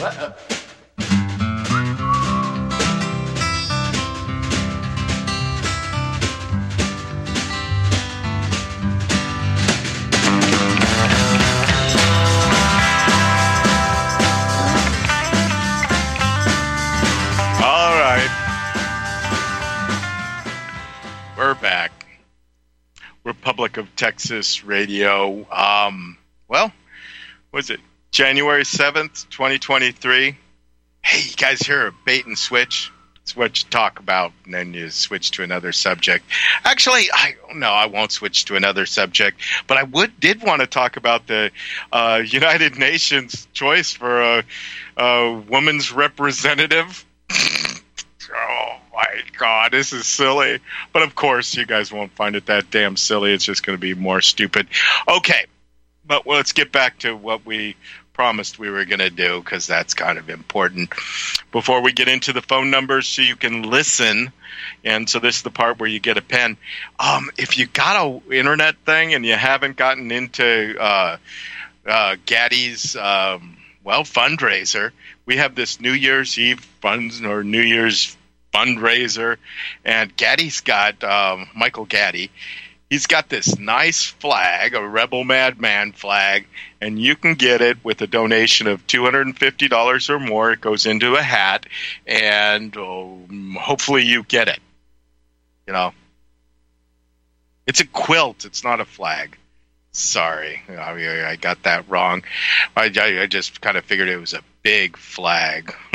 All right. We're back. Republic of Texas Radio. Um, well, was it January 7th, 2023? Hey, you guys hear a bait and switch? It's what you talk about, and then you switch to another subject. Actually, I no, I won't switch to another subject, but I would did want to talk about the uh, United Nations choice for a, a woman's representative. oh my god, this is silly. But of course, you guys won't find it that damn silly. It's just going to be more stupid. Okay, but let's get back to what we promised we were going to do because that's kind of important. Before we get into the phone numbers, so you can listen. And so this is the part where you get a pen. Um, if you got a internet thing and you haven't gotten into uh, uh, Gaddy's um, well fundraiser, we have this New Year's Eve funds or New Year's fundraiser, and Gaddy's got um, Michael Gaddy. He's got this nice flag, a Rebel Madman flag, and you can get it with a donation of two hundred and fifty dollars or more. It goes into a hat, and um, hopefully you get it. You know, it's a quilt. It's not a flag. Sorry, I, I got that wrong. I, I just kind of figured it was a big flag.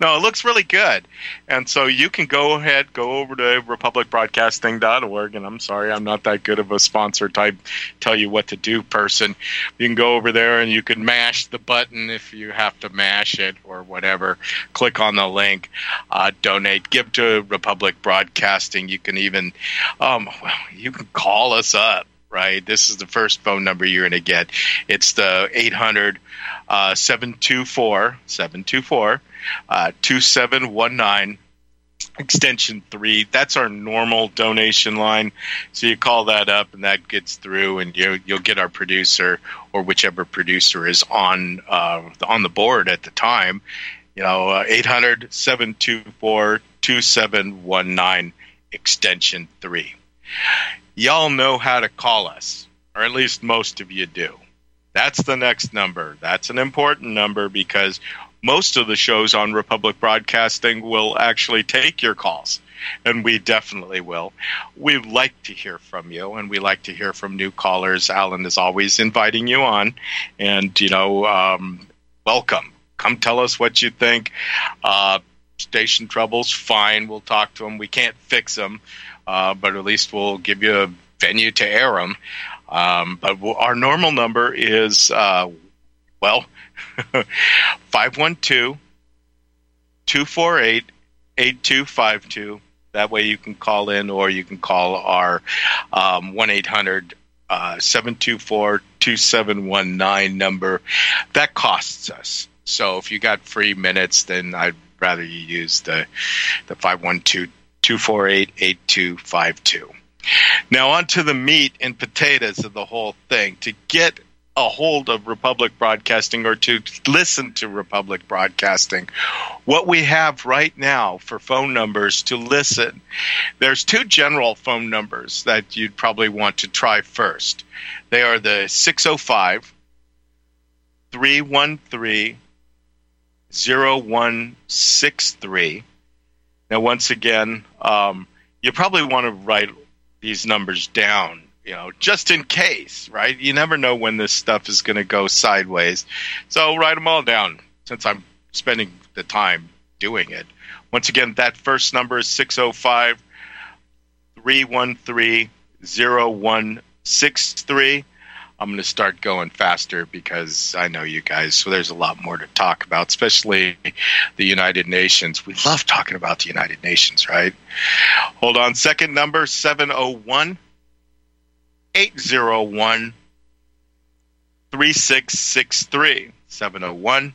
no, it looks really good. And so you can go ahead, go over to republicbroadcasting.org. And I'm sorry, I'm not that good of a sponsor type, tell you what to do person. You can go over there and you can mash the button if you have to mash it or whatever. Click on the link, uh, donate, give to Republic Broadcasting. You can even, um, well, you can call us up right? This is the first phone number you're going to get. It's the 800 uh, 724 724 uh, 2719 extension 3 that's our normal donation line so you call that up and that gets through and you, you'll get our producer or whichever producer is on uh, on the board at the time you know uh, 800 724 2719 extension 3 y'all know how to call us, or at least most of you do. That's the next number. That's an important number because most of the shows on Republic Broadcasting will actually take your calls, and we definitely will. We like to hear from you, and we like to hear from new callers. Alan is always inviting you on, and you know, um, welcome. Come tell us what you think. Uh, station troubles, fine. We'll talk to them. We can't fix them uh, but at least we'll give you a venue to air them. Um, but we'll, our normal number is, uh, well, 512 248 8252. That way you can call in or you can call our um, 1 800 uh, 724 2719 number. That costs us. So if you got free minutes, then I'd rather you use the, the 512 248 8252. Now, on to the meat and potatoes of the whole thing. To get a hold of Republic Broadcasting or to listen to Republic Broadcasting, what we have right now for phone numbers to listen, there's two general phone numbers that you'd probably want to try first. They are the 605 313 0163 now, once again, um, you probably want to write these numbers down, you know, just in case, right? You never know when this stuff is going to go sideways. So write them all down since I'm spending the time doing it. Once again, that first number is 605 313 0163. I'm going to start going faster because I know you guys, so there's a lot more to talk about, especially the United Nations. We love talking about the United Nations, right? Hold on. Second number 701 801 3663. 701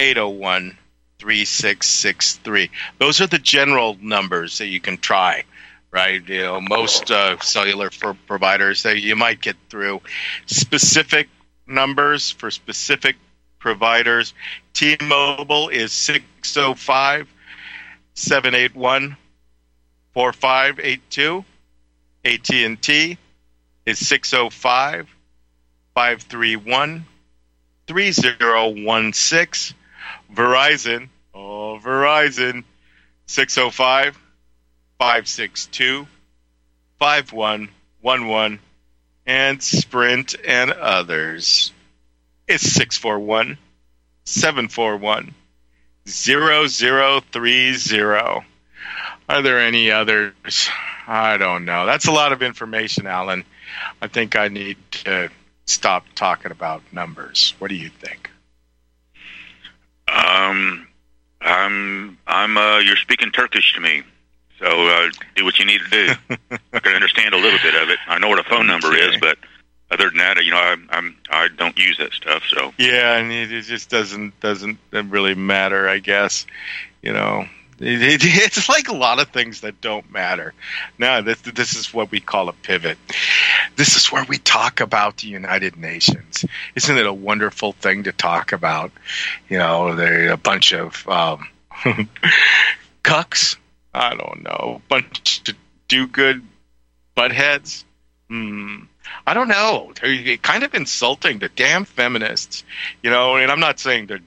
801 3663. Those are the general numbers that you can try right? You know, most uh, cellular providers you might get through specific numbers for specific providers. T-Mobile is 605 781 4582. AT&T is 605 531 3016. Verizon, oh, Verizon, 605 562 5111. And Sprint and others It's 641 741 0030. Are there any others? I don't know. That's a lot of information, Alan. I think I need to stop talking about numbers. What do you think? Um, I'm, I'm, uh, you're speaking Turkish to me. So uh, do what you need to do. I can understand a little bit of it. I know what a phone number is, but other than that, you know, I, I'm I don't use that stuff. So yeah, and it just doesn't doesn't really matter. I guess you know it, it, it's like a lot of things that don't matter. Now, this, this is what we call a pivot. This is where we talk about the United Nations. Isn't it a wonderful thing to talk about? You know, they're a bunch of um, cucks. I don't know, bunch of do good buttheads. Hmm. I don't know. They're kind of insulting to damn feminists, you know. And I'm not saying they're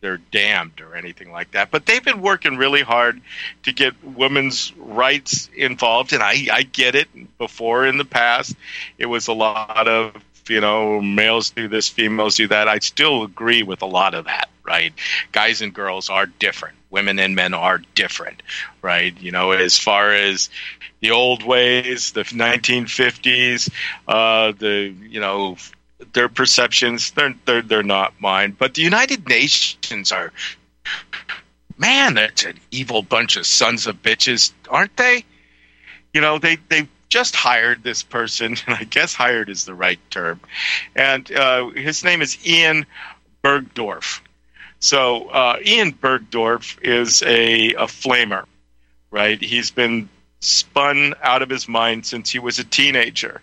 they're damned or anything like that. But they've been working really hard to get women's rights involved, and I, I get it. Before in the past, it was a lot of you know males do this, females do that. I still agree with a lot of that. Right, guys and girls are different. Women and men are different, right? You know, as far as the old ways, the 1950s, uh, the you know their perceptions they're they're they're not mine. But the United Nations are man, that's an evil bunch of sons of bitches, aren't they? You know, they they just hired this person, and I guess hired is the right term. And uh, his name is Ian Bergdorf. So uh, Ian Bergdorf is a, a flamer, right? He's been spun out of his mind since he was a teenager.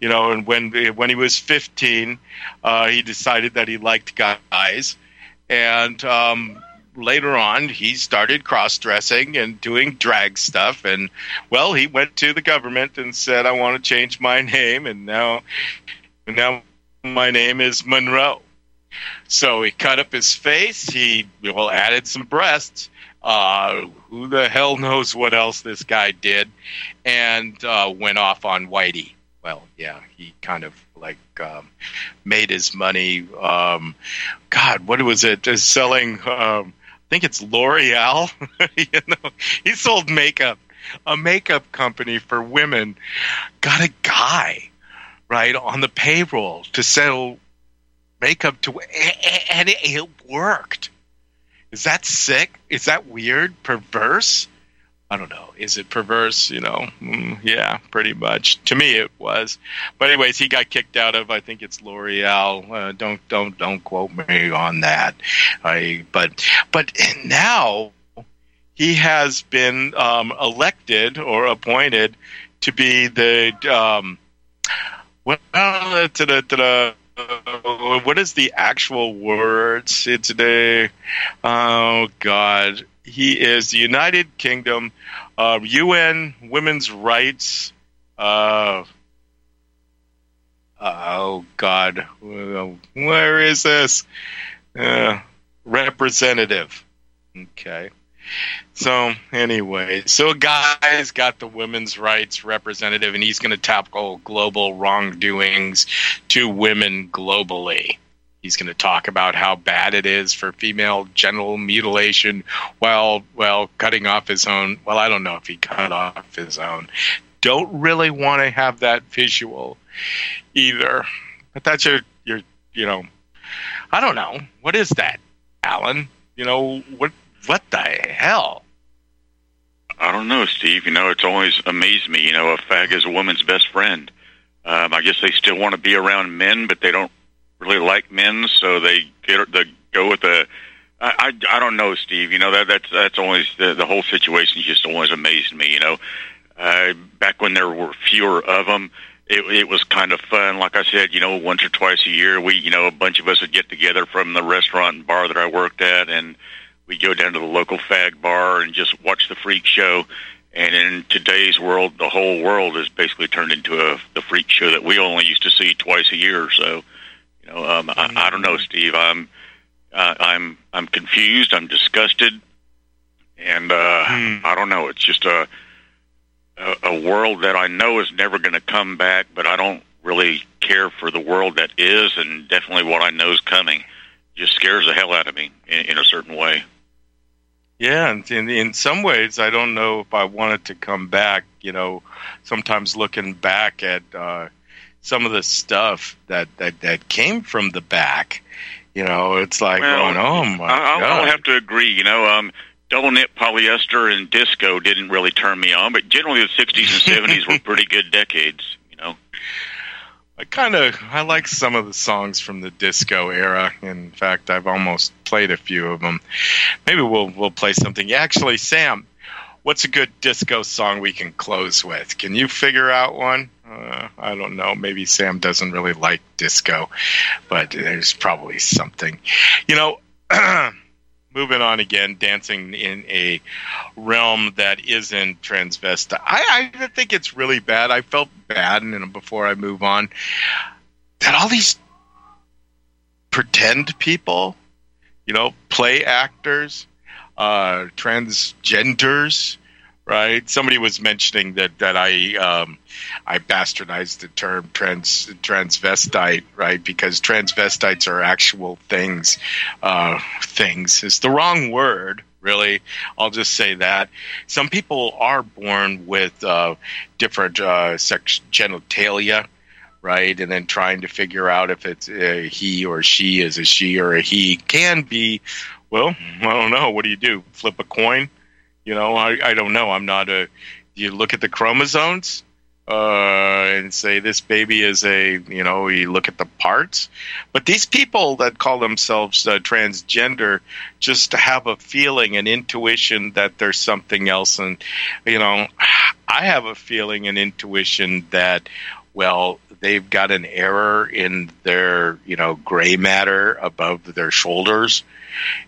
You know, and when when he was 15, uh, he decided that he liked guys, and um, later on he started cross dressing and doing drag stuff. And well, he went to the government and said, "I want to change my name," and now now my name is Munroe. So he cut up his face. He well added some breasts uh, who the hell knows what else this guy did, and uh, went off on Whitey. Well, yeah, he kind of like um, made his money. Um, God, what was it? Just selling. Um, think it's L'Oreal. you know, he sold makeup. A makeup company for women got a guy right on the payroll to sell makeup to, and it worked. Is that sick? Is that weird? Perverse? I don't know. Is it perverse? You know, mm, yeah, pretty much. To me, it was. But anyways, he got kicked out of. I think it's L'Oreal. Uh, don't don't don't quote me on that. I but but now he has been um, elected or appointed to be the um, well, the, the uh, what is the actual words today? Oh God, he is the United Kingdom uh, UN Women's Rights. Uh, oh God, where is this uh, representative? Okay. So anyway, so a guy's got the women's rights representative, and he's going to tackle global wrongdoings to women globally. He's going to talk about how bad it is for female genital mutilation while while cutting off his own. Well, I don't know if he cut off his own. Don't really want to have that visual either. But that's your your you know. I don't know what is that, Alan. You know what what the hell? I don't know, Steve. You know, it's always amazed me. You know, a fag is a woman's best friend. Um, I guess they still want to be around men, but they don't really like men, so they get they go with the. I, I I don't know, Steve. You know that that's that's always the the whole situation just always amazed me. You know, uh, back when there were fewer of them, it, it was kind of fun. Like I said, you know, once or twice a year, we, you know, a bunch of us would get together from the restaurant and bar that I worked at, and we'd go down to the local fag bar and just watch the freak show. And in today's world, the whole world has basically turned into a the freak show that we only used to see twice a year. Or so, you know, um, I, I don't know, Steve. I'm uh, I'm I'm confused. I'm disgusted, and uh, hmm. I don't know. It's just a a, a world that I know is never going to come back, but I don't really care for the world that is, and definitely what I know is coming. Just scares the hell out of me in, in a certain way. Yeah, and in, in some ways, I don't know if I wanted to come back. You know, sometimes looking back at uh, some of the stuff that, that, that came from the back, you know, it's like, well, oh, oh my I, God. I'll have to agree. You know, um, double knit polyester and disco didn't really turn me on, but generally the 60s and 70s were pretty good decades, you know. I kind of I like some of the songs from the disco era. In fact, I've almost played a few of them. Maybe we'll we'll play something. Actually, Sam, what's a good disco song we can close with? Can you figure out one? Uh, I don't know. Maybe Sam doesn't really like disco, but there's probably something. You know, moving on again, dancing in a realm that isn't transvestite. I, I think it's really bad. I felt bad, and before I move on, that all these pretend people, you know, play actors, uh, transgenders, right? Somebody was mentioning that that I um, I bastardized the term trans transvestite, right? Because transvestites are actual things. Uh, things is the wrong word. Really, I'll just say that some people are born with uh, different uh, sex genitalia, right? And then trying to figure out if it's a he or she is a she or a he can be. Well, I don't know. What do you do? Flip a coin? You know, I, I don't know. I'm not a. You look at the chromosomes uh, and say this baby is a. You know, you look at the parts. But these people that call themselves uh, transgender just have a feeling, an intuition that there's something else, and you know, I have a feeling, an intuition that well, they've got an error in their, you know, gray matter above their shoulders,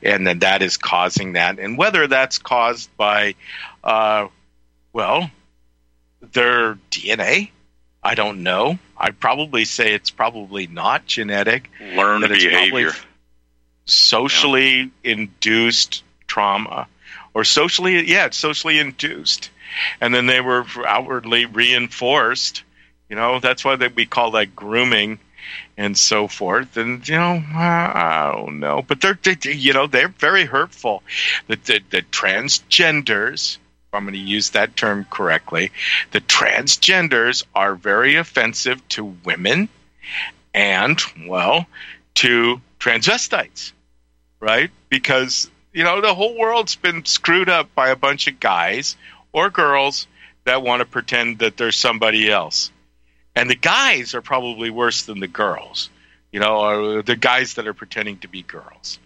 and then that is causing that. And whether that's caused by, uh, well, their DNA, I don't know. I'd probably say it's probably not genetic. Learned behavior. Socially yeah. induced trauma. Or socially, yeah, it's socially induced. And then they were outwardly reinforced you know, that's why they, we call that grooming and so forth. And you know, I don't know, but they're they, you know they're very hurtful. The, the, the transgenders. I'm going to use that term correctly. The transgenders are very offensive to women and, well, to transvestites, right? Because, you know, the whole world's been screwed up by a bunch of guys or girls that want to pretend that there's somebody else and the guys are probably worse than the girls. You know, the guys that are pretending to be girls.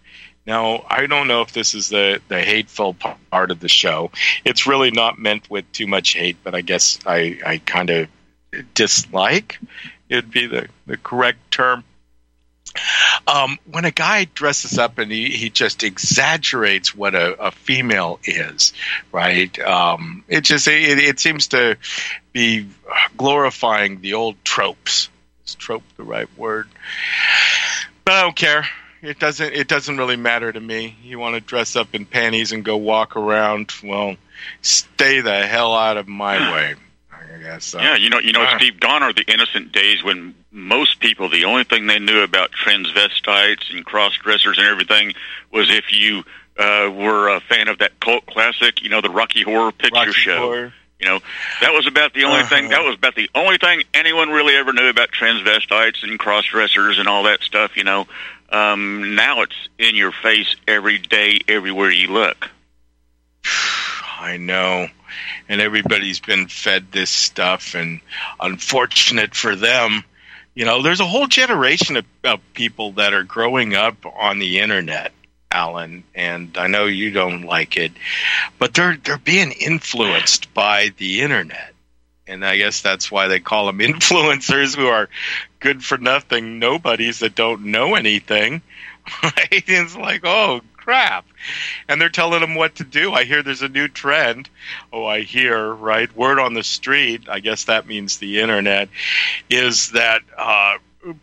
Now, I don't know if this is the, the hateful part of the show. It's really not meant with too much hate, but I guess I, I kind of dislike. It'd be the, the correct term. Um, when a guy dresses up and he, he just exaggerates what a, a female is, right? Um, it just it, it seems to be glorifying the old tropes. Is trope the right word? But I don't care. It doesn't. It doesn't really matter to me. You want to dress up in panties and go walk around? Well, stay the hell out of my way. Guess. So. Yeah, you know, you know, uh, Steve. Gone are the innocent days when most people, the only thing they knew about transvestites and cross dressers and everything was if you uh, were a fan of that cult classic, you know, the Rocky Horror Picture Rocky Show. Horror. You know, that was about the only uh-huh. thing. That was about the only thing anyone really ever knew about transvestites and cross dressers and all that stuff. You know, um, now it's in your face every day, everywhere you look. I know and everybody's been fed this stuff and unfortunate for them you know there's a whole generation of, of people that are growing up on the internet alan and i know you don't like it but they're they're being influenced by the internet And I guess that's why they call them influencers who are good for nothing nobodies that don't know anything. Right? It's like, oh, crap. And they're telling them what to do. I hear there's a new trend. Oh, I hear, right? Word on the street, I guess that means the internet, is that uh,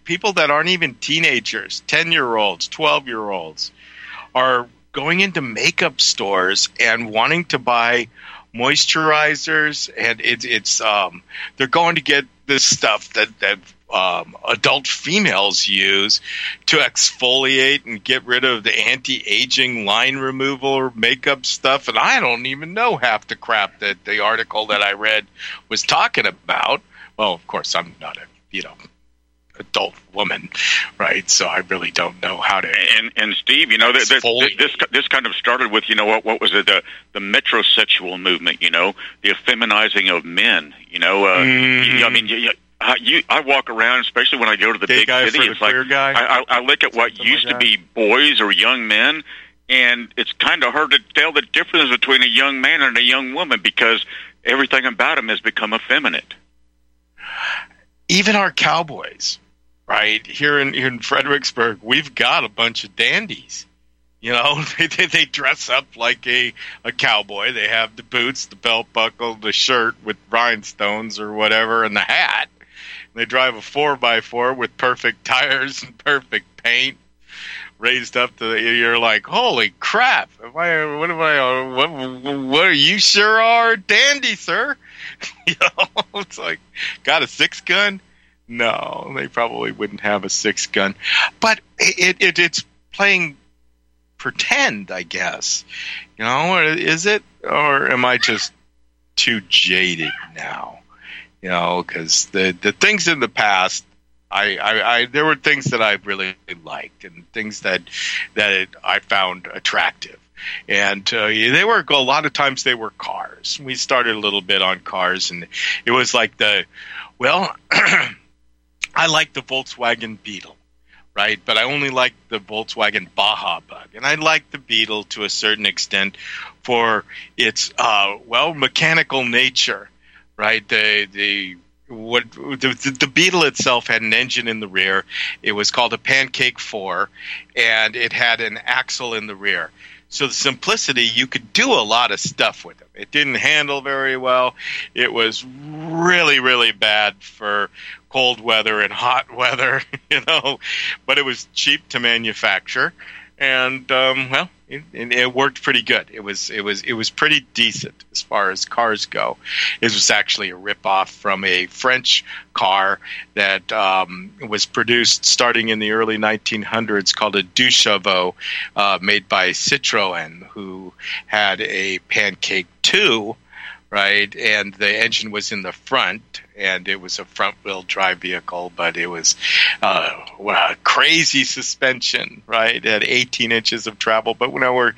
people that aren't even teenagers, 10 year olds, 12 year olds, are going into makeup stores and wanting to buy moisturizers and it's it's um they're going to get this stuff that that um, adult females use to exfoliate and get rid of the anti-aging line removal or makeup stuff and i don't even know half the crap that the article that i read was talking about well of course i'm not a you know adult woman, right? So I really don't know how to. And and Steve, you know, this this kind of started with you know what what was it the the metrosexual movement? You know, the effeminizing of men. You know, uh, mm-hmm. you, I mean. You, you, I walk around, especially when I go to the big, big city. It's like guy? I, I look at what Something used like to be boys or young men, and it's kind of hard to tell the difference between a young man and a young woman because everything about him has become effeminate. Even our cowboys, right here in here in Fredericksburg, we've got a bunch of dandies. You know, they they dress up like a a cowboy. They have the boots, the belt buckle, the shirt with rhinestones or whatever, and the hat. They drive a four by four with perfect tires and perfect paint, raised up to the, you're like, holy crap! Am I? What am I? What? What are you sure are dandy, sir? you know, it's like got a six gun no, they probably wouldn't have a six gun, but it, it it's playing pretend, I guess. You know, is it, or am I just too jaded now? You know, because the the things in the past, I, I, I there were things that I really liked and things that that I found attractive and uh, they were a lot of times they were cars. We started a little bit on cars, and it was like the well. I like the Volkswagen Beetle, right? But I only like the Volkswagen Baja Bug, and I like the Beetle to a certain extent for its uh, well mechanical nature, right? The the what the, the Beetle itself had an engine in the rear. It was called a Pancake Four, and it had an axle in the rear. So the simplicity, you could do a lot of stuff with it. It didn't handle very well. It was really, really bad for cold weather and hot weather, you know, but it was cheap to manufacture, and um, well, it, it, worked pretty good. It was it was it was pretty decent as far as cars go. It was actually a ripoff from a French car that um, was produced starting in the early 1900s called a Deux uh, made by Citroën, who had a Pancake 2 right? And the engine was in the front, and it was a front wheel drive vehicle, but it was uh, crazy suspension, right? It had 18 inches of travel. But when I were,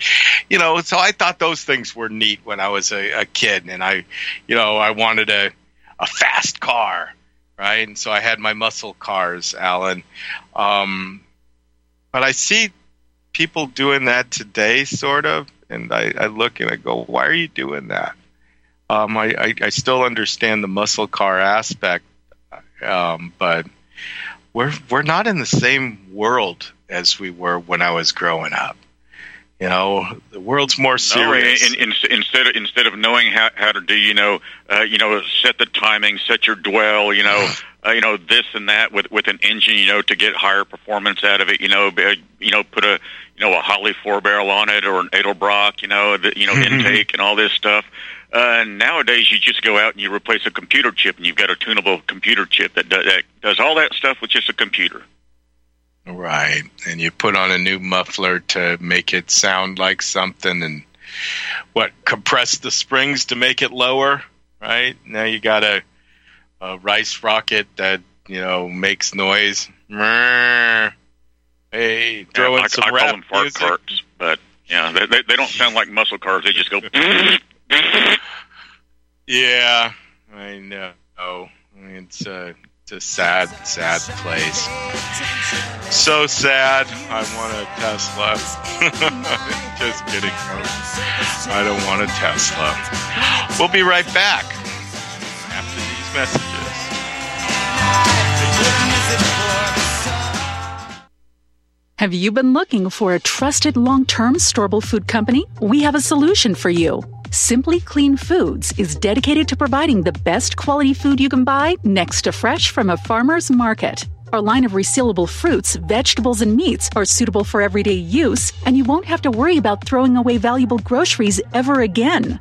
you know, so I thought those things were neat when I was a, a kid, and I, you know, I wanted a a fast car, right? And so I had my muscle cars, Alan. Um, but I see people doing that today, sort of, and I, I look and I go, why are you doing that? Um, I, I, I, still understand the muscle car aspect, um, but we're we're not in the same world as we were when I was growing up. You know, the world's more serious. No, in, in, instead of instead of knowing how, how to do, you know, uh, you know, set the timing, set your dwell, you know, uh, you know, this and that with with an engine, you know, to get higher performance out of it. You know, uh, you know, put a you know a Holley four barrel on it or an Edelbrock, you know, the, you know, intake and all this stuff. Uh, nowadays, you just go out and you replace a computer chip, and you've got a tunable computer chip that does, that does all that stuff with just a computer. Right, and you put on a new muffler to make it sound like something, and what compress the springs to make it lower. Right now, you got a, a rice rocket that you know makes noise. Hey, throw yeah, in I, some I rap call them fart music. carts, but yeah, they, they, they don't sound like muscle cars. They just go. yeah, I know. It's a, it's a sad, sad place. So sad. I want a Tesla. Just kidding. I don't want a Tesla. We'll be right back after these messages. Have you been looking for a trusted long term storable food company? We have a solution for you. Simply Clean Foods is dedicated to providing the best quality food you can buy next to fresh from a farmer's market. Our line of resealable fruits, vegetables, and meats are suitable for everyday use, and you won't have to worry about throwing away valuable groceries ever again.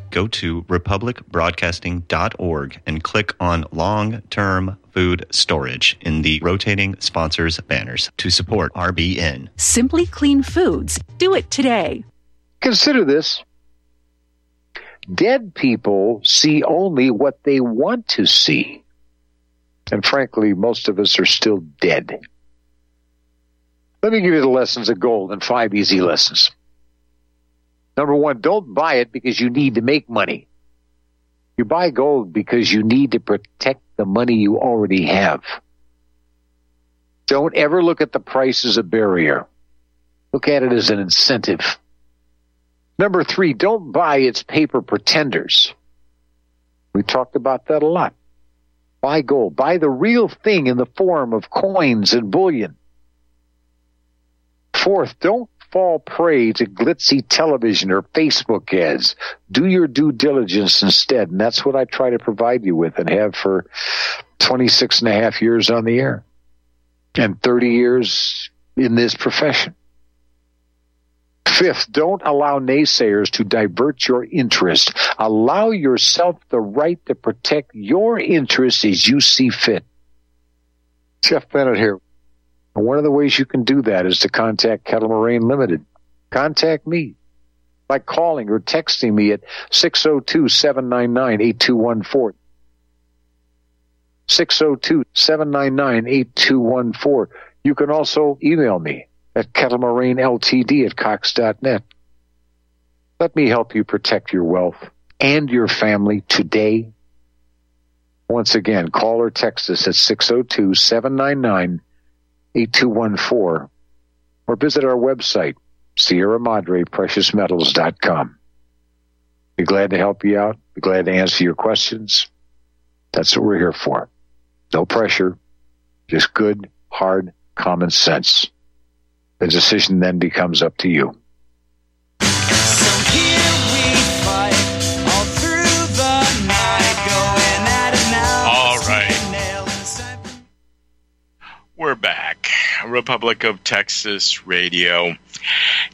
go to republicbroadcasting.org and click on long term food storage in the rotating sponsors banners to support RBN. Simply Clean Foods. Do it today. Consider this. Dead people see only what they want to see. And frankly, most of us are still dead. Let me give you the lessons of gold and five easy lessons. Number one, don't buy it because you need to make money. You buy gold because you need to protect the money you already have. Don't ever look at the price as a barrier. Look at it as an incentive. Number three, don't buy its paper pretenders. We talked about that a lot. Buy gold. Buy the real thing in the form of coins and bullion. Fourth, don't fall prey to glitzy television or Facebook ads. Do your due diligence instead. And that's what I try to provide you with and have for 26 and a half years on the air and 30 years in this profession. Fifth, don't allow naysayers to divert your interest. Allow yourself the right to protect your interests as you see fit. Jeff Bennett here. And one of the ways you can do that is to contact Kettle Moraine Limited. Contact me by calling or texting me at 602-799-8214. 602-799-8214. You can also email me at kettlemoraineLTD at cox.net. Let me help you protect your wealth and your family today. Once again, call or text us at 602 799 8214 or visit our website, Sierra Madre Precious Metals.com. Be glad to help you out. Be glad to answer your questions. That's what we're here for. No pressure, just good, hard, common sense. The decision then becomes up to you. We're back. Republic of Texas Radio.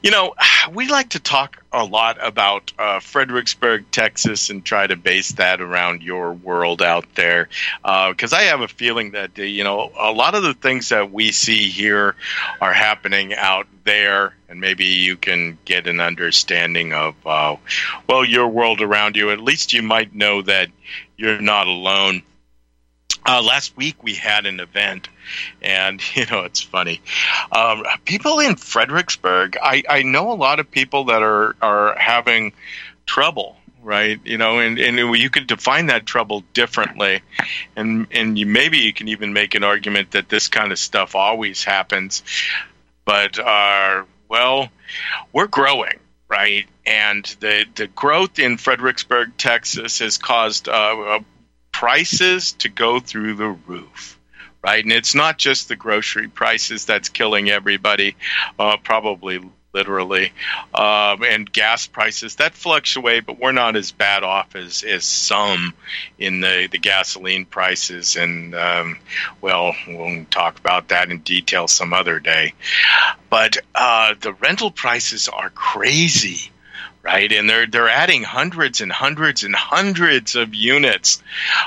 You know, we like to talk a lot about uh, Fredericksburg, Texas, and try to base that around your world out there. Because uh, I have a feeling that, uh, you know, a lot of the things that we see here are happening out there. And maybe you can get an understanding of, uh, well, your world around you. At least you might know that you're not alone. Uh, last week we had an event, and you know it's funny. Um, people in Fredericksburg, I, I know a lot of people that are are having trouble, right? You know, and, and you could define that trouble differently, and and you maybe you can even make an argument that this kind of stuff always happens, but uh, well, we're growing right? And the the growth in Fredericksburg, Texas, has caused uh, prices to go through the roof, right? And it's not just the grocery prices that's killing everybody, uh, probably literally, um, and gas prices that fluctuate, but we're not as bad off as, as some in the, the gasoline prices. And um, well, we'll talk about that in detail some other day. But uh, the rental prices are crazy right? And they're they're adding hundreds and hundreds and hundreds of units,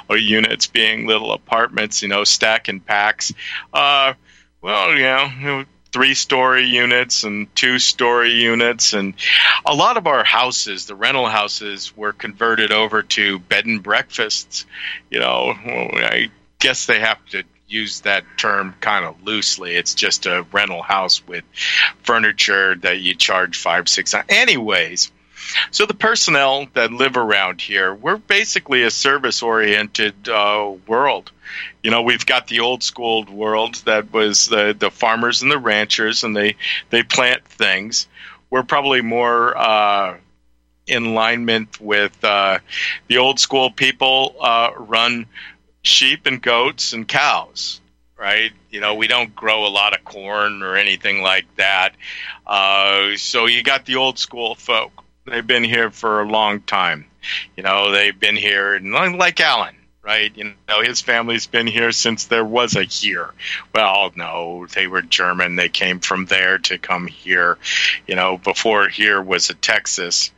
or units being little apartments, you know, stacking packs. Uh, well, you know, three story units and two story units and a lot of our houses the rental houses were converted over to bed and breakfasts you know i guess they have to use that term kind of loosely. It's just a rental house with furniture that you charge five, six. Anyways, so the personnel that live around here, we're basically a service-oriented uh, world. You know, we've got the old school world that was the the farmers and the ranchers, and they they plant things. We're probably more uh, in alignment with uh, the old school people uh, run sheep and goats and cows right you know we don't grow a lot of corn or anything like that uh, so you got the old school folk they've been here for a long time you know they've been here and like alan right you know his family's been here since there was a here well no they were german they came from there to come here you know before here was a texas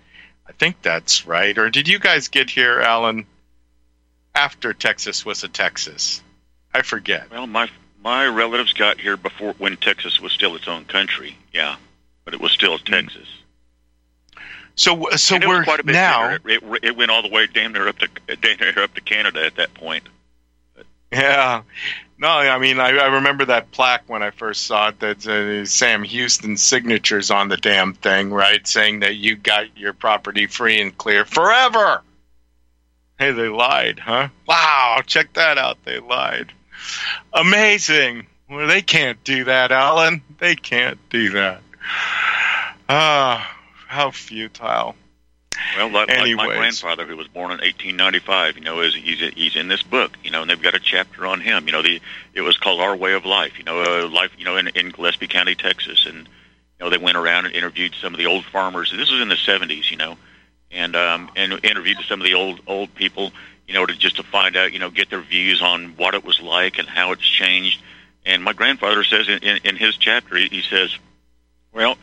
I think that's right. Or did you guys get here, Alan, after Texas was a Texas? I forget. Well, my my relatives got here before when Texas was still its own country. Yeah, but it was still hmm. Texas. So, so we're now. It, it, it, went all the way damn near up to damn near up to Canada at that point. But. Yeah, no, I mean I, I, remember that plaque when I first saw it. That uh, Sam Houston signatures on the damn thing, right, saying that you got your property free and clear forever. Hey, they lied, huh? Wow, check that out. They lied. Amazing. Well, they can't do that, Alan. They can't do that. Ah, how futile. Well, like, like, my grandfather, who was born in 1895, you know, is he's he's in this book, you know, and they've got a chapter on him. You know, the it was called Our Way of Life. You know, uh, life, you know, in, in Gillespie County, Texas, and you know, they went around and interviewed some of the old farmers. This was in the 70s, you know, and um, and interviewed some of the old old people, you know, to just to find out, you know, get their views on what it was like and how it's changed. And my grandfather says in, in, in his chapter, he, he says, well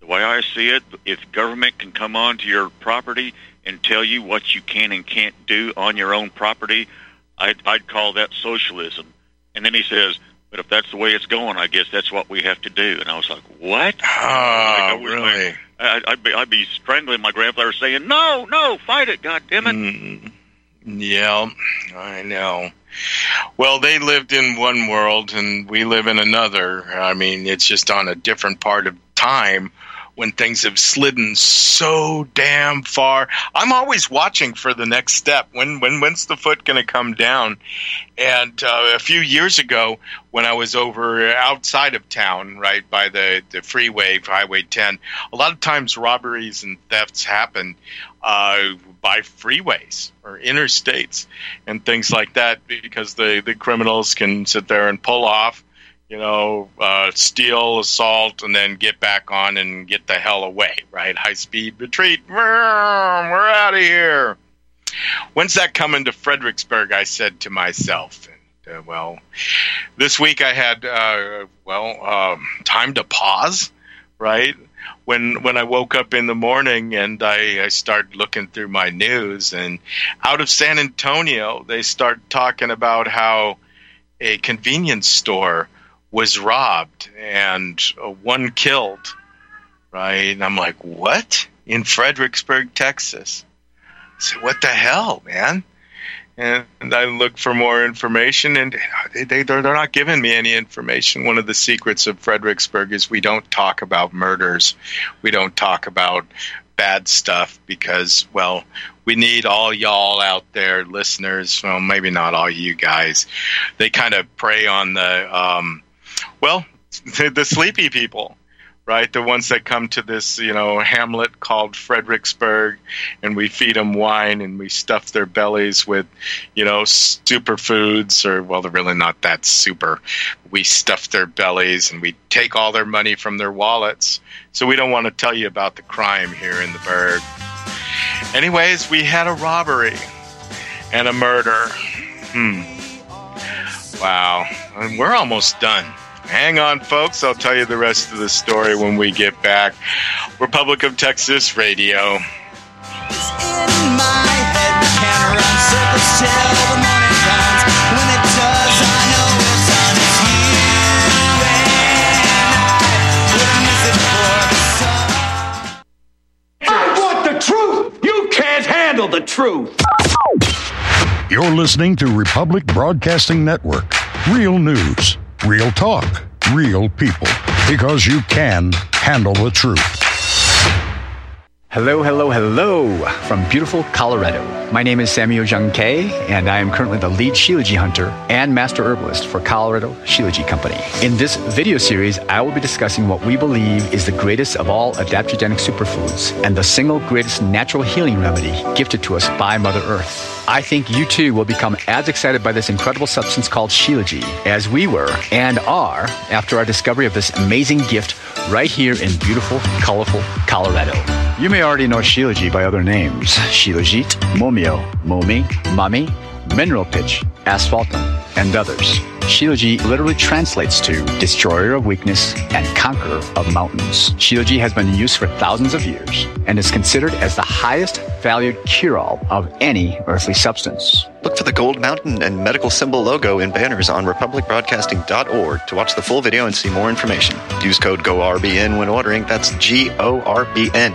the way I see it, if government can come onto your property and tell you what you can and can't do on your own property, I'd, I'd call that socialism. And then he says, but if that's the way it's going, I guess that's what we have to do. And I was like, what? Oh, like, really? I, I'd, be, I'd be strangling my grandfather saying, no, no, fight it, God damn it. Mm, yeah, I know. Well, they lived in one world and we live in another. I mean, it's just on a different part of time when things have slidden so damn far. I'm always watching for the next step. When when when's the foot going to come down? And uh, a few years ago, when I was over outside of town, right by the the freeway, Highway 10, a lot of times robberies and thefts happen uh, by freeways or interstates and things like that because the the criminals can sit there and pull off you know, uh, steal, assault, and then get back on and get the hell away, right? High speed retreat. We're out of here. When's that coming to Fredericksburg? I said to myself. And, uh, well, this week I had, uh, well, um, time to pause, right? When when I woke up in the morning and I, I started looking through my news, and out of San Antonio, they start talking about how a convenience store was robbed and one killed, right? And I'm like, what? In Fredericksburg, Texas. I said, what the hell, man? And I look for more information, and they, they're they're not giving me any information. One of the secrets of Fredericksburg is we don't talk about murders. We don't talk about bad stuff because, well, we need all y'all out there, listeners. Well, maybe not all you guys. They kind of prey on the um, well, the, sleepy people, right? The ones that come to this, you know, hamlet called Fredericksburg, and we feed them wine and we stuff their bellies with, you know, superfoods, or well, they're really not that super. We stuff their bellies and we take all their money from their wallets. So we don't want to tell you about the crime here in the burg. Anyways, we had a robbery and a murder. Hmm. Wow. And we're almost done. Hang on, folks. I'll tell you the rest of the story when we get back. Republic of Texas Radio. I want the truth. You can't handle the truth. You're listening to Republic Broadcasting Network Real news, real talk, real people. Because you can handle the truth. Hello, hello, hello from beautiful Colorado. My name is Samuel Jung Kay, and I am currently the lead Shilajit hunter and master herbalist for Colorado Shilajit Company. In this video series, I will be discussing what we believe is the greatest of all adaptogenic superfoods and the single greatest natural healing remedy gifted to us by Mother Earth. I think you too will become as excited by this incredible substance called Shilajit as we were and are after our discovery of this amazing gift right here in beautiful, colorful Colorado. You may already know Shilajit by other names Shilajit, Momio, Momi, Mami, Mineral Pitch, Asphaltum, and others. Shilajit literally translates to destroyer of weakness and conqueror of mountains. Shilajit has been in use for thousands of years and is considered as the highest valued cure-all of any earthly substance. Look for the Gold Mountain and medical symbol logo in banners on republicbroadcasting.org to watch the full video and see more information. Use code GORBN when ordering. That's G O R B N.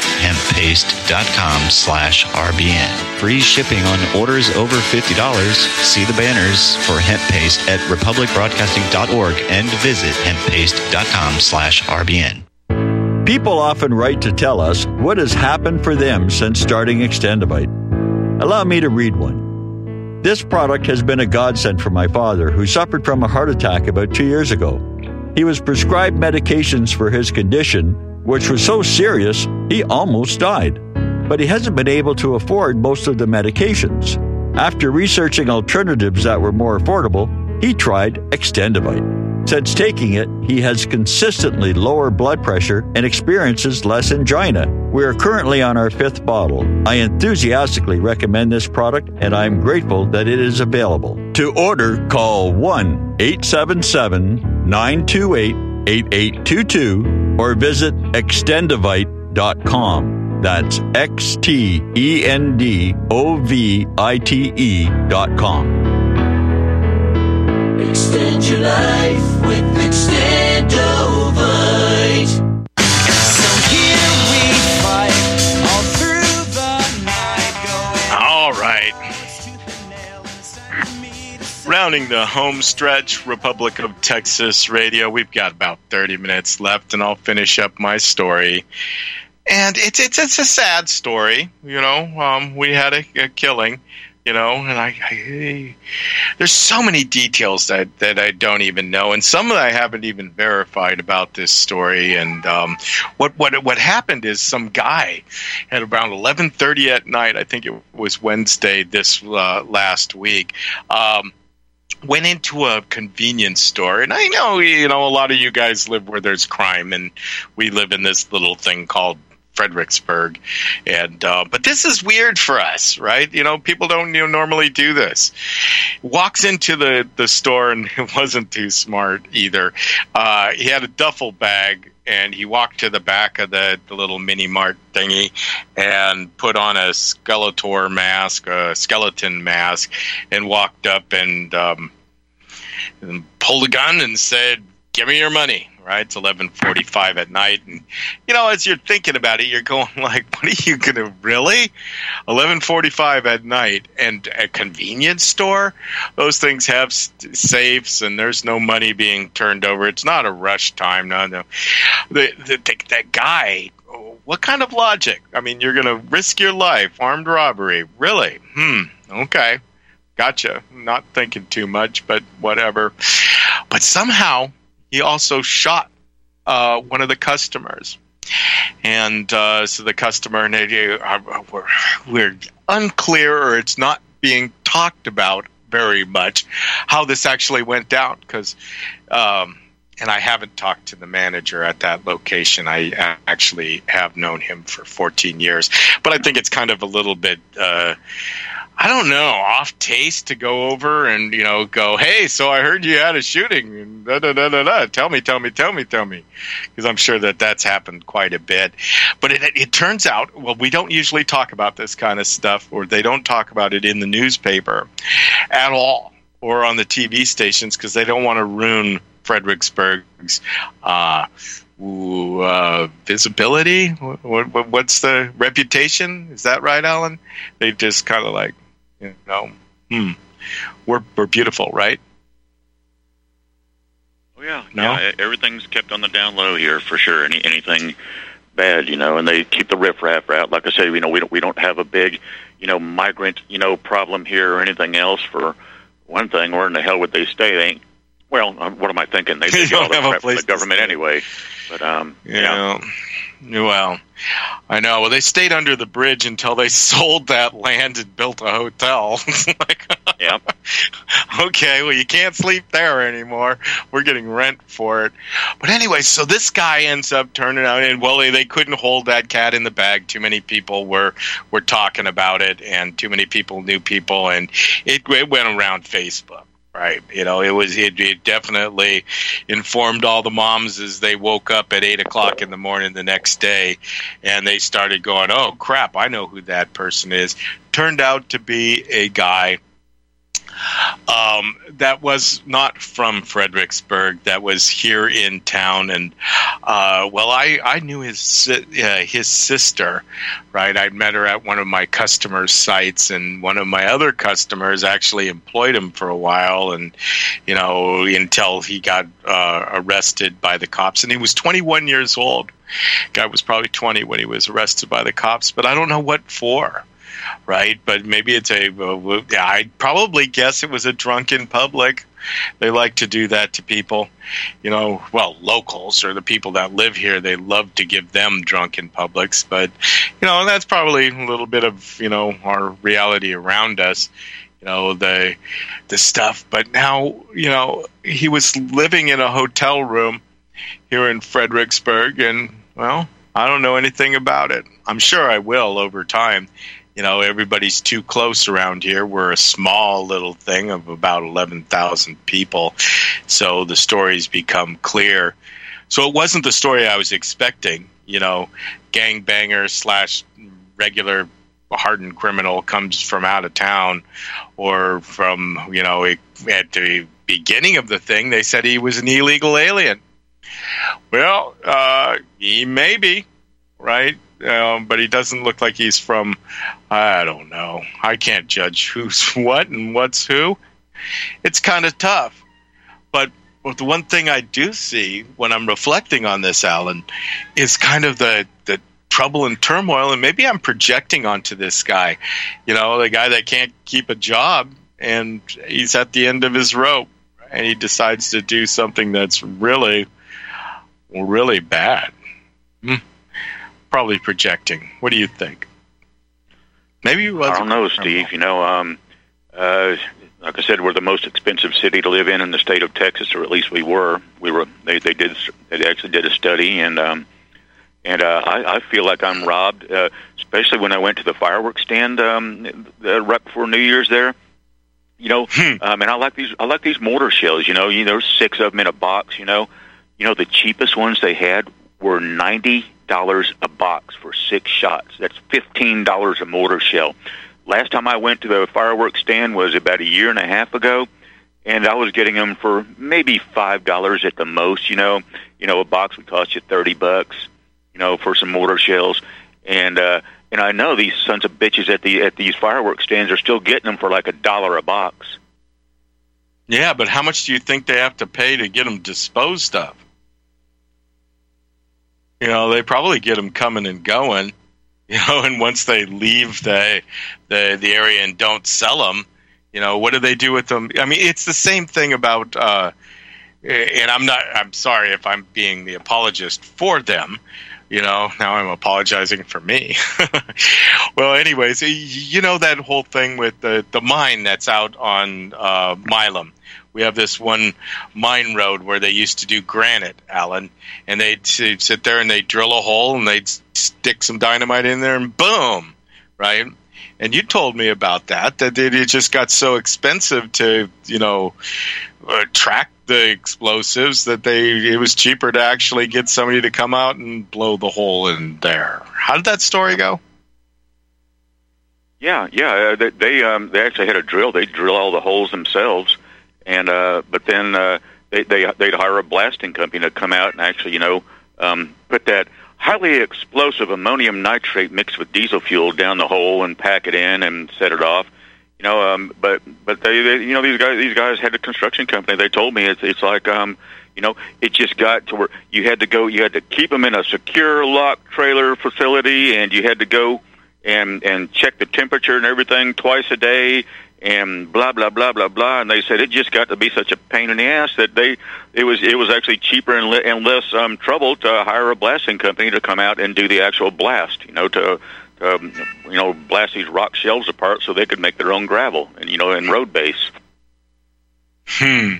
hemppaste.com slash RBN. Free shipping on orders over $50. See the banners for hemp paste at republicbroadcasting.org and visit hemppaste.com slash RBN. People often write to tell us what has happened for them since starting Extendovite. Allow me to read one. This product has been a godsend for my father, who suffered from a heart attack about two years ago. He was prescribed medications for his condition, which was so serious he almost died. But he hasn't been able to afford most of the medications. After researching alternatives that were more affordable, he tried Extendovite. Since taking it, he has consistently lower blood pressure and experiences less angina. We are currently on our fifth bottle. I enthusiastically recommend this product and I'm grateful that it is available. To order, call 1 877 928 8822 or visit extendovite.com. Dot com that's X T E N D O V I T E dot com. Extend your life with Extendovite. Rounding the home stretch, Republic of Texas radio. We've got about 30 minutes left, and I'll finish up my story. And it's it's it's a sad story, you know. Um, we had a, a killing, you know, and I, I there's so many details that that I don't even know, and some that I haven't even verified about this story. And um, what what what happened is some guy at around 11:30 at night, I think it was Wednesday this uh, last week. Um, went into a convenience store and i know you know a lot of you guys live where there's crime and we live in this little thing called Fredericksburg, and uh, but this is weird for us, right? You know, people don't you know, normally do this. Walks into the the store and it wasn't too smart either. Uh, he had a duffel bag and he walked to the back of the, the little mini mart thingy and put on a Skeletor mask, a skeleton mask, and walked up and, um, and pulled a gun and said, "Give me your money." Right, it's eleven forty-five at night, and you know, as you're thinking about it, you're going like, "What are you gonna really?" Eleven forty-five at night, and a convenience store. Those things have safes, and there's no money being turned over. It's not a rush time. No, no. The, the, the that guy. What kind of logic? I mean, you're gonna risk your life, armed robbery, really? Hmm. Okay. Gotcha. Not thinking too much, but whatever. But somehow he also shot uh, one of the customers. And uh, so the customer and they are, we're, we're unclear, or it's not being talked about very much how this actually went down because um, and I haven't talked to the manager at that location. I actually have known him for 14 years, but I think it's kind of a little bit. Uh, I don't know, off taste to go over and you know go, hey, so I heard you had a shooting, and da da da da da. Tell me, tell me, tell me, tell me, because I'm sure that that's happened quite a bit. But it, it turns out, well, we don't usually talk about this kind of stuff, or they don't talk about it in the newspaper at all, or on the TV stations because they don't want to ruin Fredericksburg's. Uh, ooh, uh, visibility. What, what, what's the reputation? Is that right, Alan? They just kind of like, you know, hmm, we're we're beautiful, right? Oh yeah, No? yeah. Everything's kept on the down low here for sure. Any anything bad, you know, and they keep the riffraff out. Like I said, you know, we don't we don't have a big, you know, migrant, you know, problem here or anything else. For one thing, where in the hell would they stay? They ain't. Well, um, what am I thinking? They, They they get all don't the have a from place the government anyway. But um, Yeah. Well, I know. Well, they stayed under the bridge until they sold that land and built a hotel. like, yeah. okay, well, you can't sleep there anymore. We're getting rent for it. But anyway, so this guy ends up turning out, and well, they, they couldn't hold that cat in the bag. Too many people were were talking about it, and too many people knew people, and it, it went around Facebook. Right, you know, it was it, it definitely informed all the moms as they woke up at eight o'clock in the morning the next day, and they started going, "Oh crap, I know who that person is." Turned out to be a guy um, that was not from Fredericksburg. That was here in town, and uh, well, I I knew his uh, his sister, right? I met her at one of my customers' sites, and one of my other customers actually employed him for a while, and you know until he got uh, arrested by the cops, and he was 21 years old. Guy was probably 20 when he was arrested by the cops, but I don't know what for right? But maybe it's a. Uh, yeah, I'd probably guess it was a drunken public. They like to do that to people, you know. Well, locals or the people that live here, they love to give them drunken publics. But you know, that's probably a little bit of you know our reality around us. You know the the stuff. But now you know he was living in a hotel room here in Fredericksburg, and well, I don't know anything about it. I'm sure I will over time you know everybody's too close around here. We're a small little thing of about 11,000 people. So the stories become clear. So it wasn't the story i was expecting you know gangbanger slash regular hardened criminal comes from out of town or from you know at the beginning of the thing they said he was an illegal alien. Well uh, he may be right um, but he doesn't look like he's from I don't know. I can't judge who's what and what's who. It's kind of tough. But but the one thing I do see when I'm reflecting on this, Alan, is kind of the the trouble and turmoil, and maybe I'm projecting onto this guy. You know, the guy that can't keep a job and he's at the end of his rope, and he decides to do something that's really, really bad. Hmm. Probably projecting. What do you think? Maybe it was. I don't know, Steve. You know, um, uh, like I said, we're the most expensive city to live in in the state of Texas, or at least we were. We were. They they did. They actually did a study, and um, and uh, I, I feel like I'm robbed, uh, especially when I went to the fireworks stand um, uh, right before New Year's there. You know, um, and I like these. I like these mortar shells. You know, you know, there's six of them in a box. You know, you know the cheapest ones they had were ninety dollars a box for six shots. That's fifteen dollars a mortar shell. Last time I went to the fireworks stand was about a year and a half ago, and I was getting them for maybe five dollars at the most. You know, you know, a box would cost you thirty bucks. You know, for some mortar shells, and uh, and I know these sons of bitches at the at these fireworks stands are still getting them for like a dollar a box. Yeah, but how much do you think they have to pay to get them disposed of? You know, they probably get them coming and going. You know, and once they leave the the the area and don't sell them, you know, what do they do with them? I mean, it's the same thing about uh, and I'm not. I'm sorry if I'm being the apologist for them. You know, now I'm apologizing for me. well, anyways, you know that whole thing with the the mine that's out on uh, Milam. We have this one mine road where they used to do granite, Alan, and they'd sit there and they'd drill a hole and they'd stick some dynamite in there and boom, right? And you told me about that that it just got so expensive to you know uh, track the explosives that they it was cheaper to actually get somebody to come out and blow the hole in there. How did that story go? Yeah, yeah, uh, they they, um, they actually had a drill. They drill all the holes themselves, and uh, but then uh, they they they'd hire a blasting company to come out and actually you know um, put that highly explosive ammonium nitrate mixed with diesel fuel down the hole and pack it in and set it off. You know, um, but but they, they you know these guys these guys had a construction company. They told me it's it's like um you know it just got to where you had to go you had to keep them in a secure lock trailer facility and you had to go and and check the temperature and everything twice a day and blah blah blah blah blah. And they said it just got to be such a pain in the ass that they it was it was actually cheaper and, le- and less um, trouble to hire a blasting company to come out and do the actual blast. You know to. Um, you know, blast these rock shelves apart so they could make their own gravel, and you know, and road base. Hmm.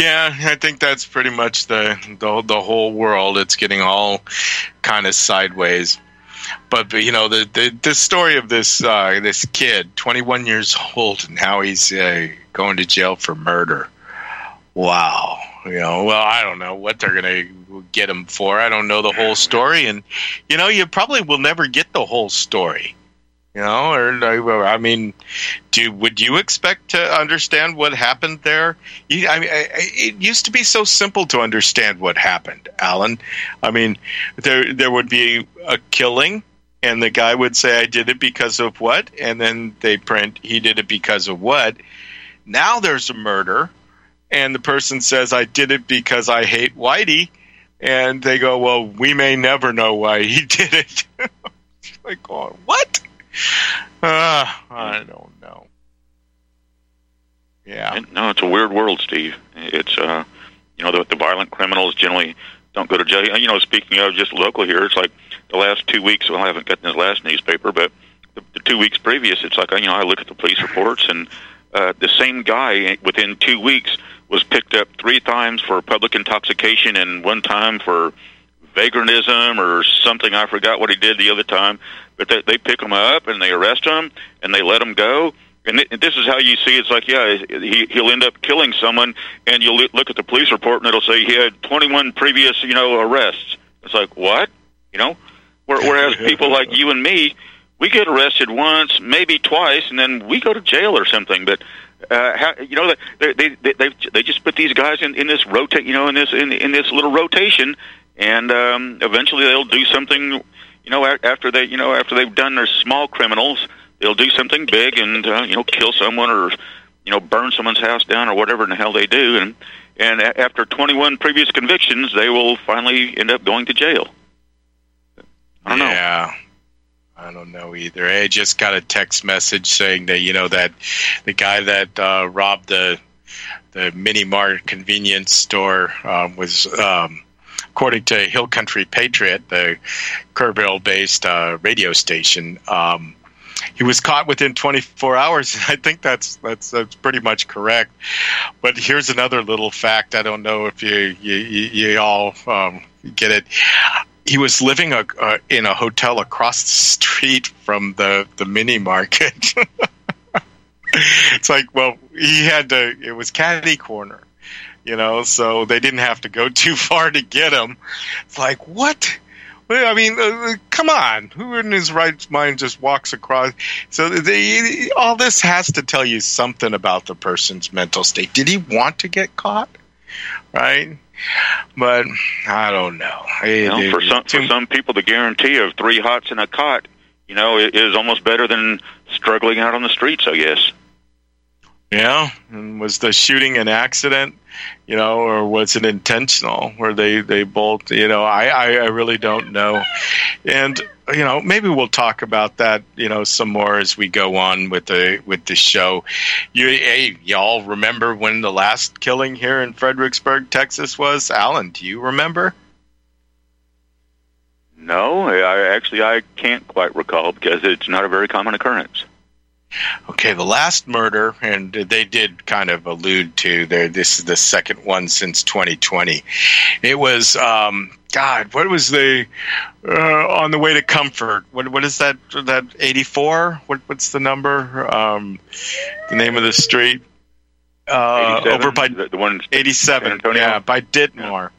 Yeah, I think that's pretty much the the, the whole world. It's getting all kind of sideways but, but you know the, the the story of this uh, this kid, 21 years old, and how he's uh, going to jail for murder. Wow, you know, well, I don't know what they're gonna get him for. I don't know the whole story, and you know, you probably will never get the whole story. You know, or I mean, do would you expect to understand what happened there? You, I mean, it used to be so simple to understand what happened, Alan. I mean, there there would be a killing, and the guy would say, "I did it because of what," and then they print, "He did it because of what." Now there's a murder, and the person says, "I did it because I hate Whitey," and they go, "Well, we may never know why he did it." like, oh, what? Uh, I don't know. Yeah. No, it's a weird world, Steve. It's uh, you know, the, the violent criminals generally don't go to jail. You know, speaking of just local here, it's like the last two weeks. Well, I haven't gotten this last newspaper, but the, the two weeks previous, it's like you know, I look at the police reports, and uh, the same guy within two weeks was picked up three times for public intoxication and one time for vagrantism or something. I forgot what he did the other time, but they, they pick him up and they arrest him and they let him go. And this is how you see it's like, yeah, he, he'll end up killing someone, and you'll look at the police report and it'll say he had 21 previous, you know, arrests. It's like what, you know? Whereas people like you and me, we get arrested once, maybe twice, and then we go to jail or something. But uh, how, you know, they they they they they just put these guys in in this rotate, you know, in this in in this little rotation, and um, eventually they'll do something. You know, after they you know after they've done their small criminals, they'll do something big and uh, you know kill someone or you know burn someone's house down or whatever in the hell they do. And and after 21 previous convictions, they will finally end up going to jail. I don't yeah. know. Yeah. I don't know either. I just got a text message saying that you know that the guy that uh, robbed the the mini mart convenience store um, was um, according to Hill Country Patriot, the Kerrville based uh, radio station, um, he was caught within 24 hours. I think that's, that's that's pretty much correct. But here's another little fact. I don't know if you you, you all um, get it. He was living a, uh, in a hotel across the street from the the mini market. it's like, well, he had to. It was caddy corner you know, so they didn't have to go too far to get him. It's like, what? I mean, uh, come on. Who in his right mind just walks across? So they, all this has to tell you something about the person's mental state. Did he want to get caught? Right? But I don't know. You know for some for some people, the guarantee of three hots and a cot, you know, is almost better than struggling out on the streets. I guess. Yeah, and was the shooting an accident, you know, or was it intentional? Where they they both, you know, I I, I really don't know, and you know maybe we'll talk about that you know some more as we go on with the with the show. You hey, y'all remember when the last killing here in Fredericksburg, Texas was? Alan, do you remember? No, I actually I can't quite recall because it's not a very common occurrence. Okay, the last murder, and they did kind of allude to there. This is the second one since 2020. It was, um, God, what was the uh, on the way to Comfort? What what is that? That 84? What what's the number? Um, the name of the street? Uh, over by the, the one 87. Yeah, by Ditmore.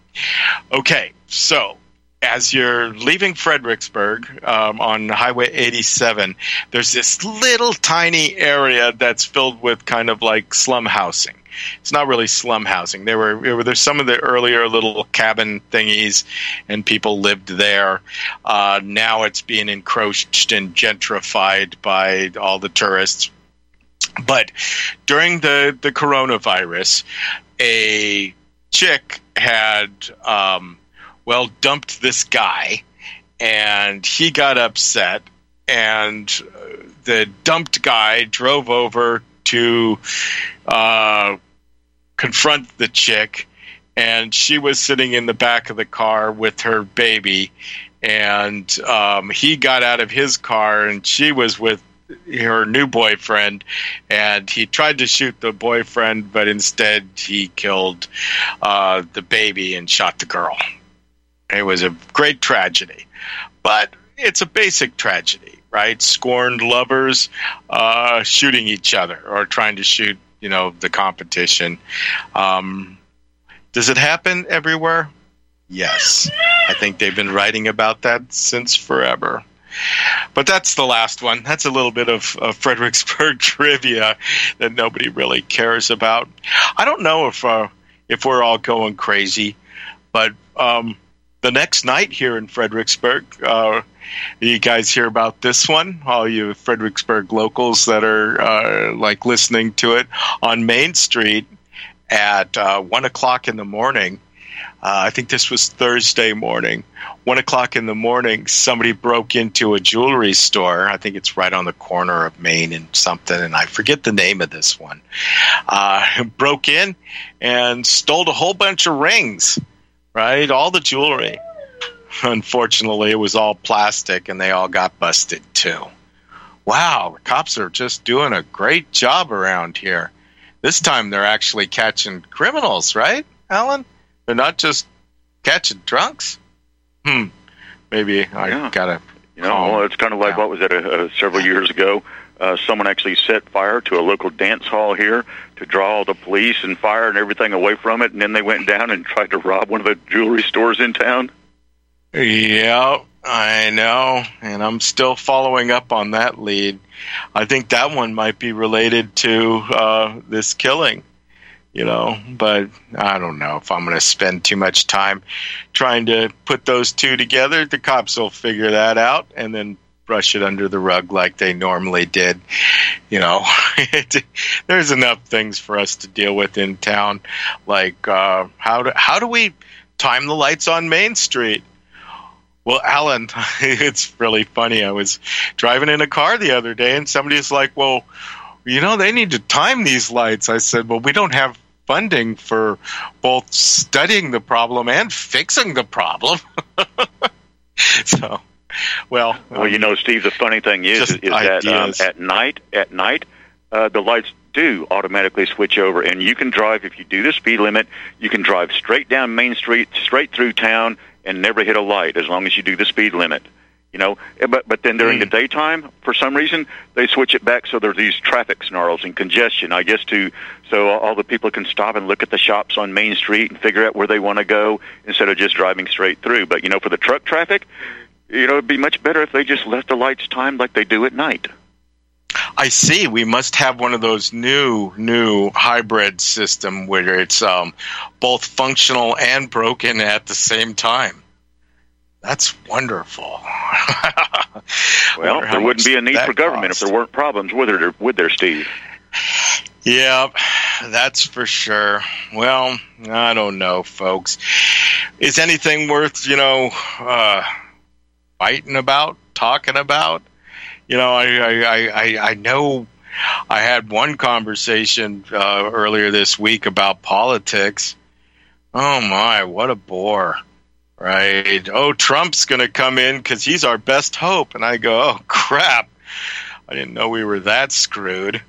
Okay, so as you're leaving Fredericksburg um, on Highway 87, there's this little tiny area that's filled with kind of like slum housing. It's not really slum housing. There were, there were there's some of the earlier little cabin thingies, and people lived there. Uh, now it's being encroached and gentrified by all the tourists. But during the the coronavirus, a chick had. Um, well, dumped this guy, and he got upset, and the dumped guy drove over to uh, confront the chick, and she was sitting in the back of the car with her baby, and um, he got out of his car, and she was with her new boyfriend, and he tried to shoot the boyfriend, but instead he killed uh, the baby and shot the girl. It was a great tragedy, but it's a basic tragedy, right? Scorned lovers uh, shooting each other or trying to shoot, you know, the competition. Um, does it happen everywhere? Yes. I think they've been writing about that since forever. But that's the last one. That's a little bit of, of Fredericksburg trivia that nobody really cares about. I don't know if uh, if we're all going crazy, but um, the next night here in Fredericksburg. Uh, you guys hear about this one? All you Fredericksburg locals that are uh, like listening to it on Main Street at uh, one o'clock in the morning. Uh, I think this was Thursday morning. One o'clock in the morning, somebody broke into a jewelry store. I think it's right on the corner of Main and something, and I forget the name of this one. Uh, broke in and stole a whole bunch of rings right? All the jewelry. Unfortunately, it was all plastic and they all got busted too. Wow, the cops are just doing a great job around here. This time they're actually catching criminals, right, Alan? They're not just catching drunks. Hmm. Maybe I Yeah. gotta. You know, well, it's kind of like what was it? Uh, several years ago, uh, someone actually set fire to a local dance hall here to draw all the police and fire and everything away from it, and then they went down and tried to rob one of the jewelry stores in town. Yeah, I know, and I'm still following up on that lead. I think that one might be related to uh, this killing, you know, but I don't know if I'm going to spend too much time trying to put those two together. The cops will figure that out and then brush it under the rug like they normally did. You know, there's enough things for us to deal with in town, like uh, how do how do we time the lights on Main Street? Well, Alan, it's really funny. I was driving in a car the other day, and somebody's like, "Well, you know, they need to time these lights." I said, "Well, we don't have funding for both studying the problem and fixing the problem." so, well, Well, you know, Steve, the funny thing is, is that um, at night, at night, uh, the lights do automatically switch over, and you can drive if you do the speed limit. You can drive straight down Main Street, straight through town, and never hit a light as long as you do the speed limit. You know, Eh, but but then during the daytime, for some reason, they switch it back so there's these traffic snarls and congestion. I guess to so all the people can stop and look at the shops on Main Street and figure out where they want to go instead of just driving straight through. But you know, for the truck traffic, you know, it'd be much better if they just left the lights timed like they do at night. I see. We must have one of those new, new hybrid system where it's um, both functional and broken at the same time. That's wonderful. Well, there wouldn't be a need for government costs. if there weren't problems, would there, would there, Steve? Yeah, that's for sure. Well, I don't know, folks. Is anything worth, you know, uh, fighting about, talking about? You know, I, I, I, I know I had one conversation uh, earlier this week about politics. Oh my, what a bore. Right. Oh, Trump's going to come in because he's our best hope. And I go, oh, crap. I didn't know we were that screwed.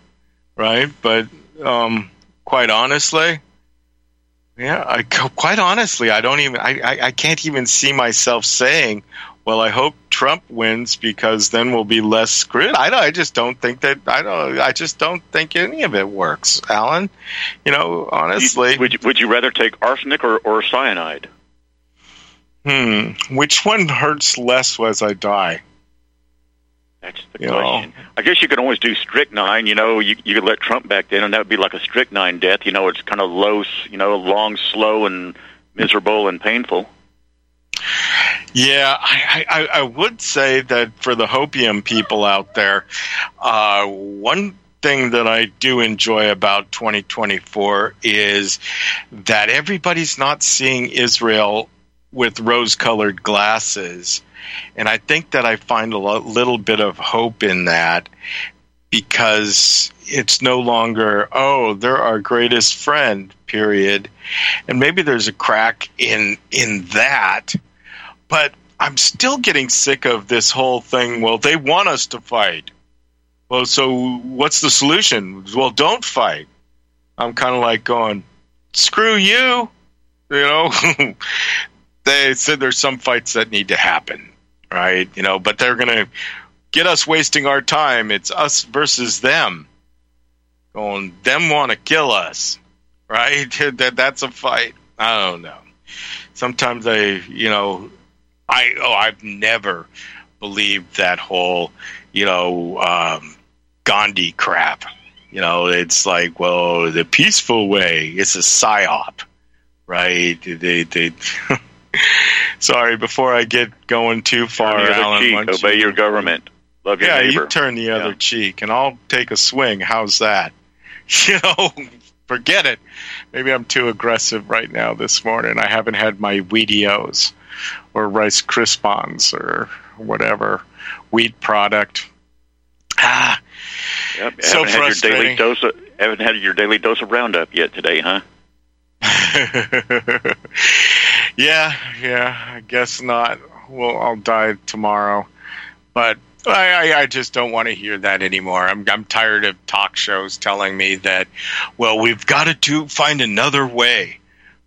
Right. But um, quite honestly, yeah, I, quite honestly, I don't even, I, I, I can't even see myself saying, well, I hope Trump wins because then we'll be less screwed. I, I just don't think that I don't. I just don't think any of it works, Alan. You know, honestly, would you, would you rather take arsenic or, or cyanide? Hmm. Which one hurts less as I die? That's the you question. Know. I guess you could always do strychnine. You know, you you could let Trump back in, and that would be like a strychnine death. You know, it's kind of low, you know, long, slow, and miserable and painful. Yeah, I, I, I would say that for the hopium people out there, uh, one thing that I do enjoy about 2024 is that everybody's not seeing Israel with rose colored glasses. And I think that I find a little bit of hope in that because it's no longer, oh, they're our greatest friend, period. And maybe there's a crack in in that. But I'm still getting sick of this whole thing. Well, they want us to fight. Well, so what's the solution? Well, don't fight. I'm kind of like going, screw you. You know, they said there's some fights that need to happen, right? You know, but they're going to get us wasting our time. It's us versus them. Going, them want to kill us, right? that that's a fight. I don't know. Sometimes I, you know, I oh I've never believed that whole, you know, um, Gandhi crap. You know, it's like, well, the peaceful way is a psyop, right? They, they Sorry, before I get going too far, Alan, cheek, obey you, your government. Love your yeah, neighbor. you turn the other yeah. cheek, and I'll take a swing. How's that? You know, forget it. Maybe I'm too aggressive right now this morning. I haven't had my Wheatios or Rice Krispies or whatever wheat product. Ah, yep, so haven't frustrating. Had your daily dose of, haven't had your daily dose of Roundup yet today, huh? yeah, yeah. I guess not. Well, I'll die tomorrow, but I, I, just don't want to hear that anymore. I'm, I'm tired of talk shows telling me that, well, we've got to do find another way.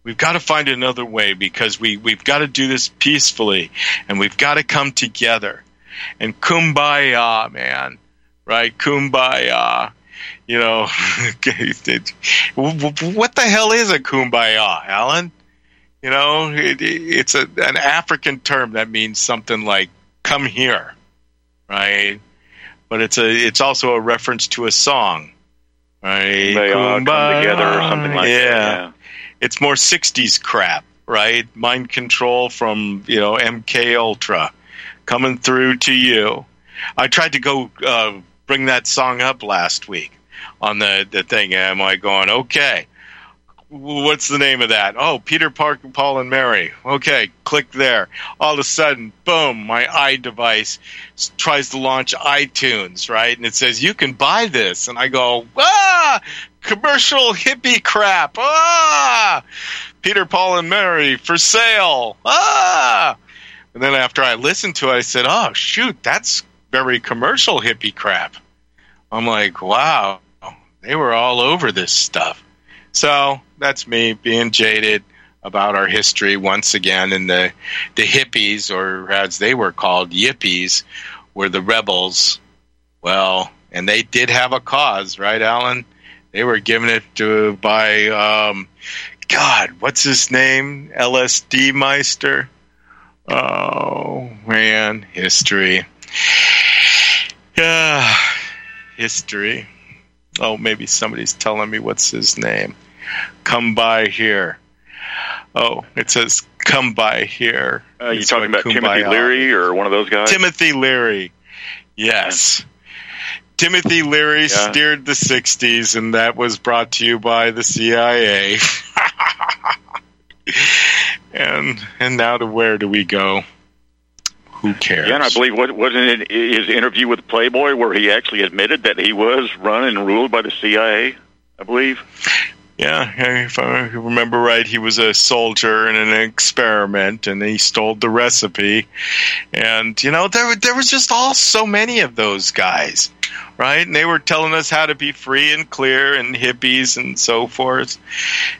We've got to find another way because we, we've got to do this peacefully and we've got to come together. And kumbaya, man, right? Kumbaya you know, what the hell is a kumbaya, Alan? You know, it, it's a, an African term that means something like "come here," right? But it's a it's also a reference to a song, right? They all come together or something like yeah. that. Yeah, it's more '60s crap, right? Mind control from you know MK Ultra coming through to you. I tried to go uh, bring that song up last week on the, the thing. Am I'm going, okay, what's the name of that? Oh, Peter Park, Paul and Mary. Okay, click there. All of a sudden, boom, my iDevice tries to launch iTunes, right? And it says, you can buy this. And I go, ah, commercial hippie crap. Ah, Peter, Paul and Mary for sale. Ah. And then after I listened to it, I said, oh, shoot, that's very commercial hippie crap. I'm like, wow they were all over this stuff. So that's me being jaded about our history once again. And the the hippies, or as they were called, yippies, were the rebels. Well, and they did have a cause, right, Alan? They were given it to by um, God, what's his name? LSD Meister. Oh man, history. Yeah, history. Oh, maybe somebody's telling me what's his name. Come by here. Oh, it says come by here. Uh, you talking about Kumbaya. Timothy Leary or one of those guys? Timothy Leary. Yes. Timothy Leary yeah. steered the 60s, and that was brought to you by the CIA. and and now to where do we go? Who cares? Yeah, and I believe what wasn't it his interview with Playboy where he actually admitted that he was run and ruled by the CIA. I believe. Yeah, if I remember right, he was a soldier in an experiment, and he stole the recipe. And you know, there there was just all so many of those guys, right? And they were telling us how to be free and clear, and hippies and so forth.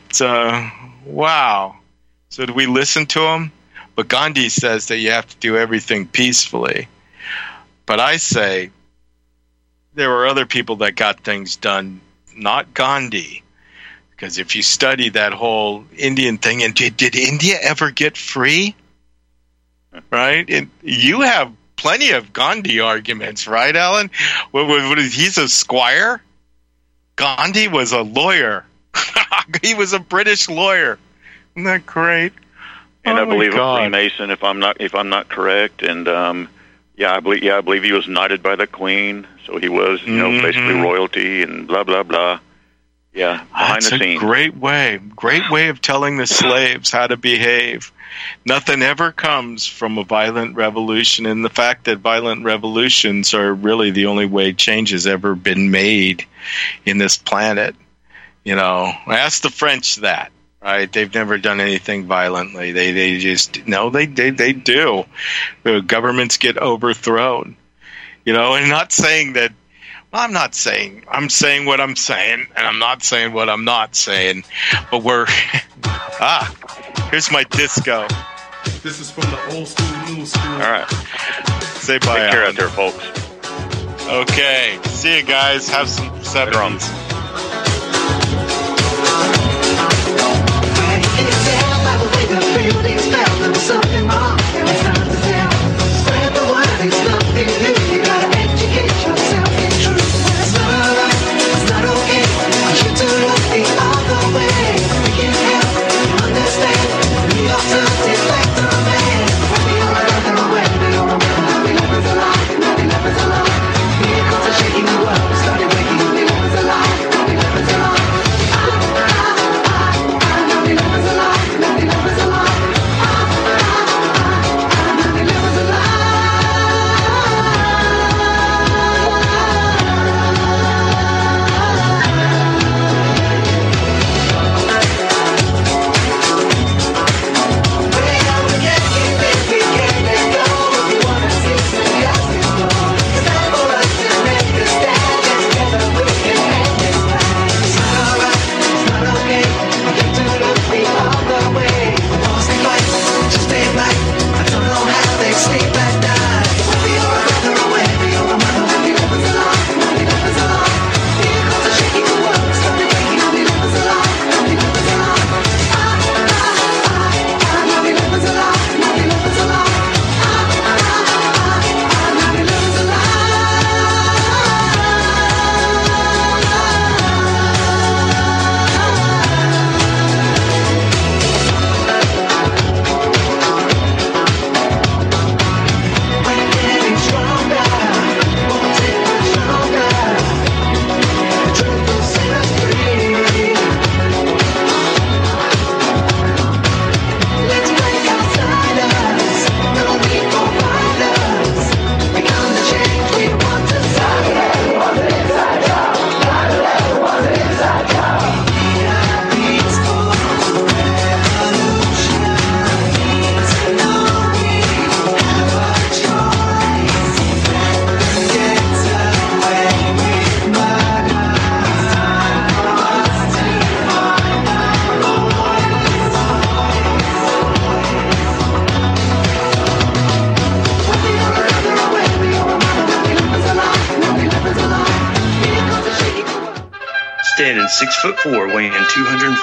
It's uh, wow. So do we listen to them? But Gandhi says that you have to do everything peacefully. But I say there were other people that got things done, not Gandhi. Because if you study that whole Indian thing, and did, did India ever get free? Right? And you have plenty of Gandhi arguments, right, Alan? What, what, what, he's a squire. Gandhi was a lawyer. he was a British lawyer. Isn't that great? And oh I believe God. a Freemason, if I'm not if I'm not correct. And um, yeah, I believe yeah, I believe he was knighted by the Queen, so he was you know Mm-hmm. basically royalty and blah blah blah. Yeah, behind That's the a great way, great way of telling the slaves how to behave. Nothing ever comes from a violent revolution, and the fact that violent revolutions are really the only way change has ever been made in this planet. You know, ask the French that. Right? They've never done anything violently. They they just no, they they they do. The governments get overthrown. You know, and not saying that I'm not saying. I'm saying what I'm saying, and I'm not saying what I'm not saying. But we're ah. Here's my disco. This is from the old school, new school. All right, say bye. Take care out there, folks. Okay, see you guys. Have some sevens.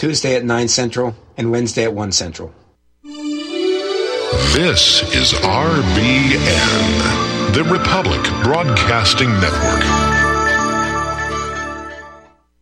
Tuesday at 9 Central and Wednesday at 1 Central. This is RBN, the Republic Broadcasting Network.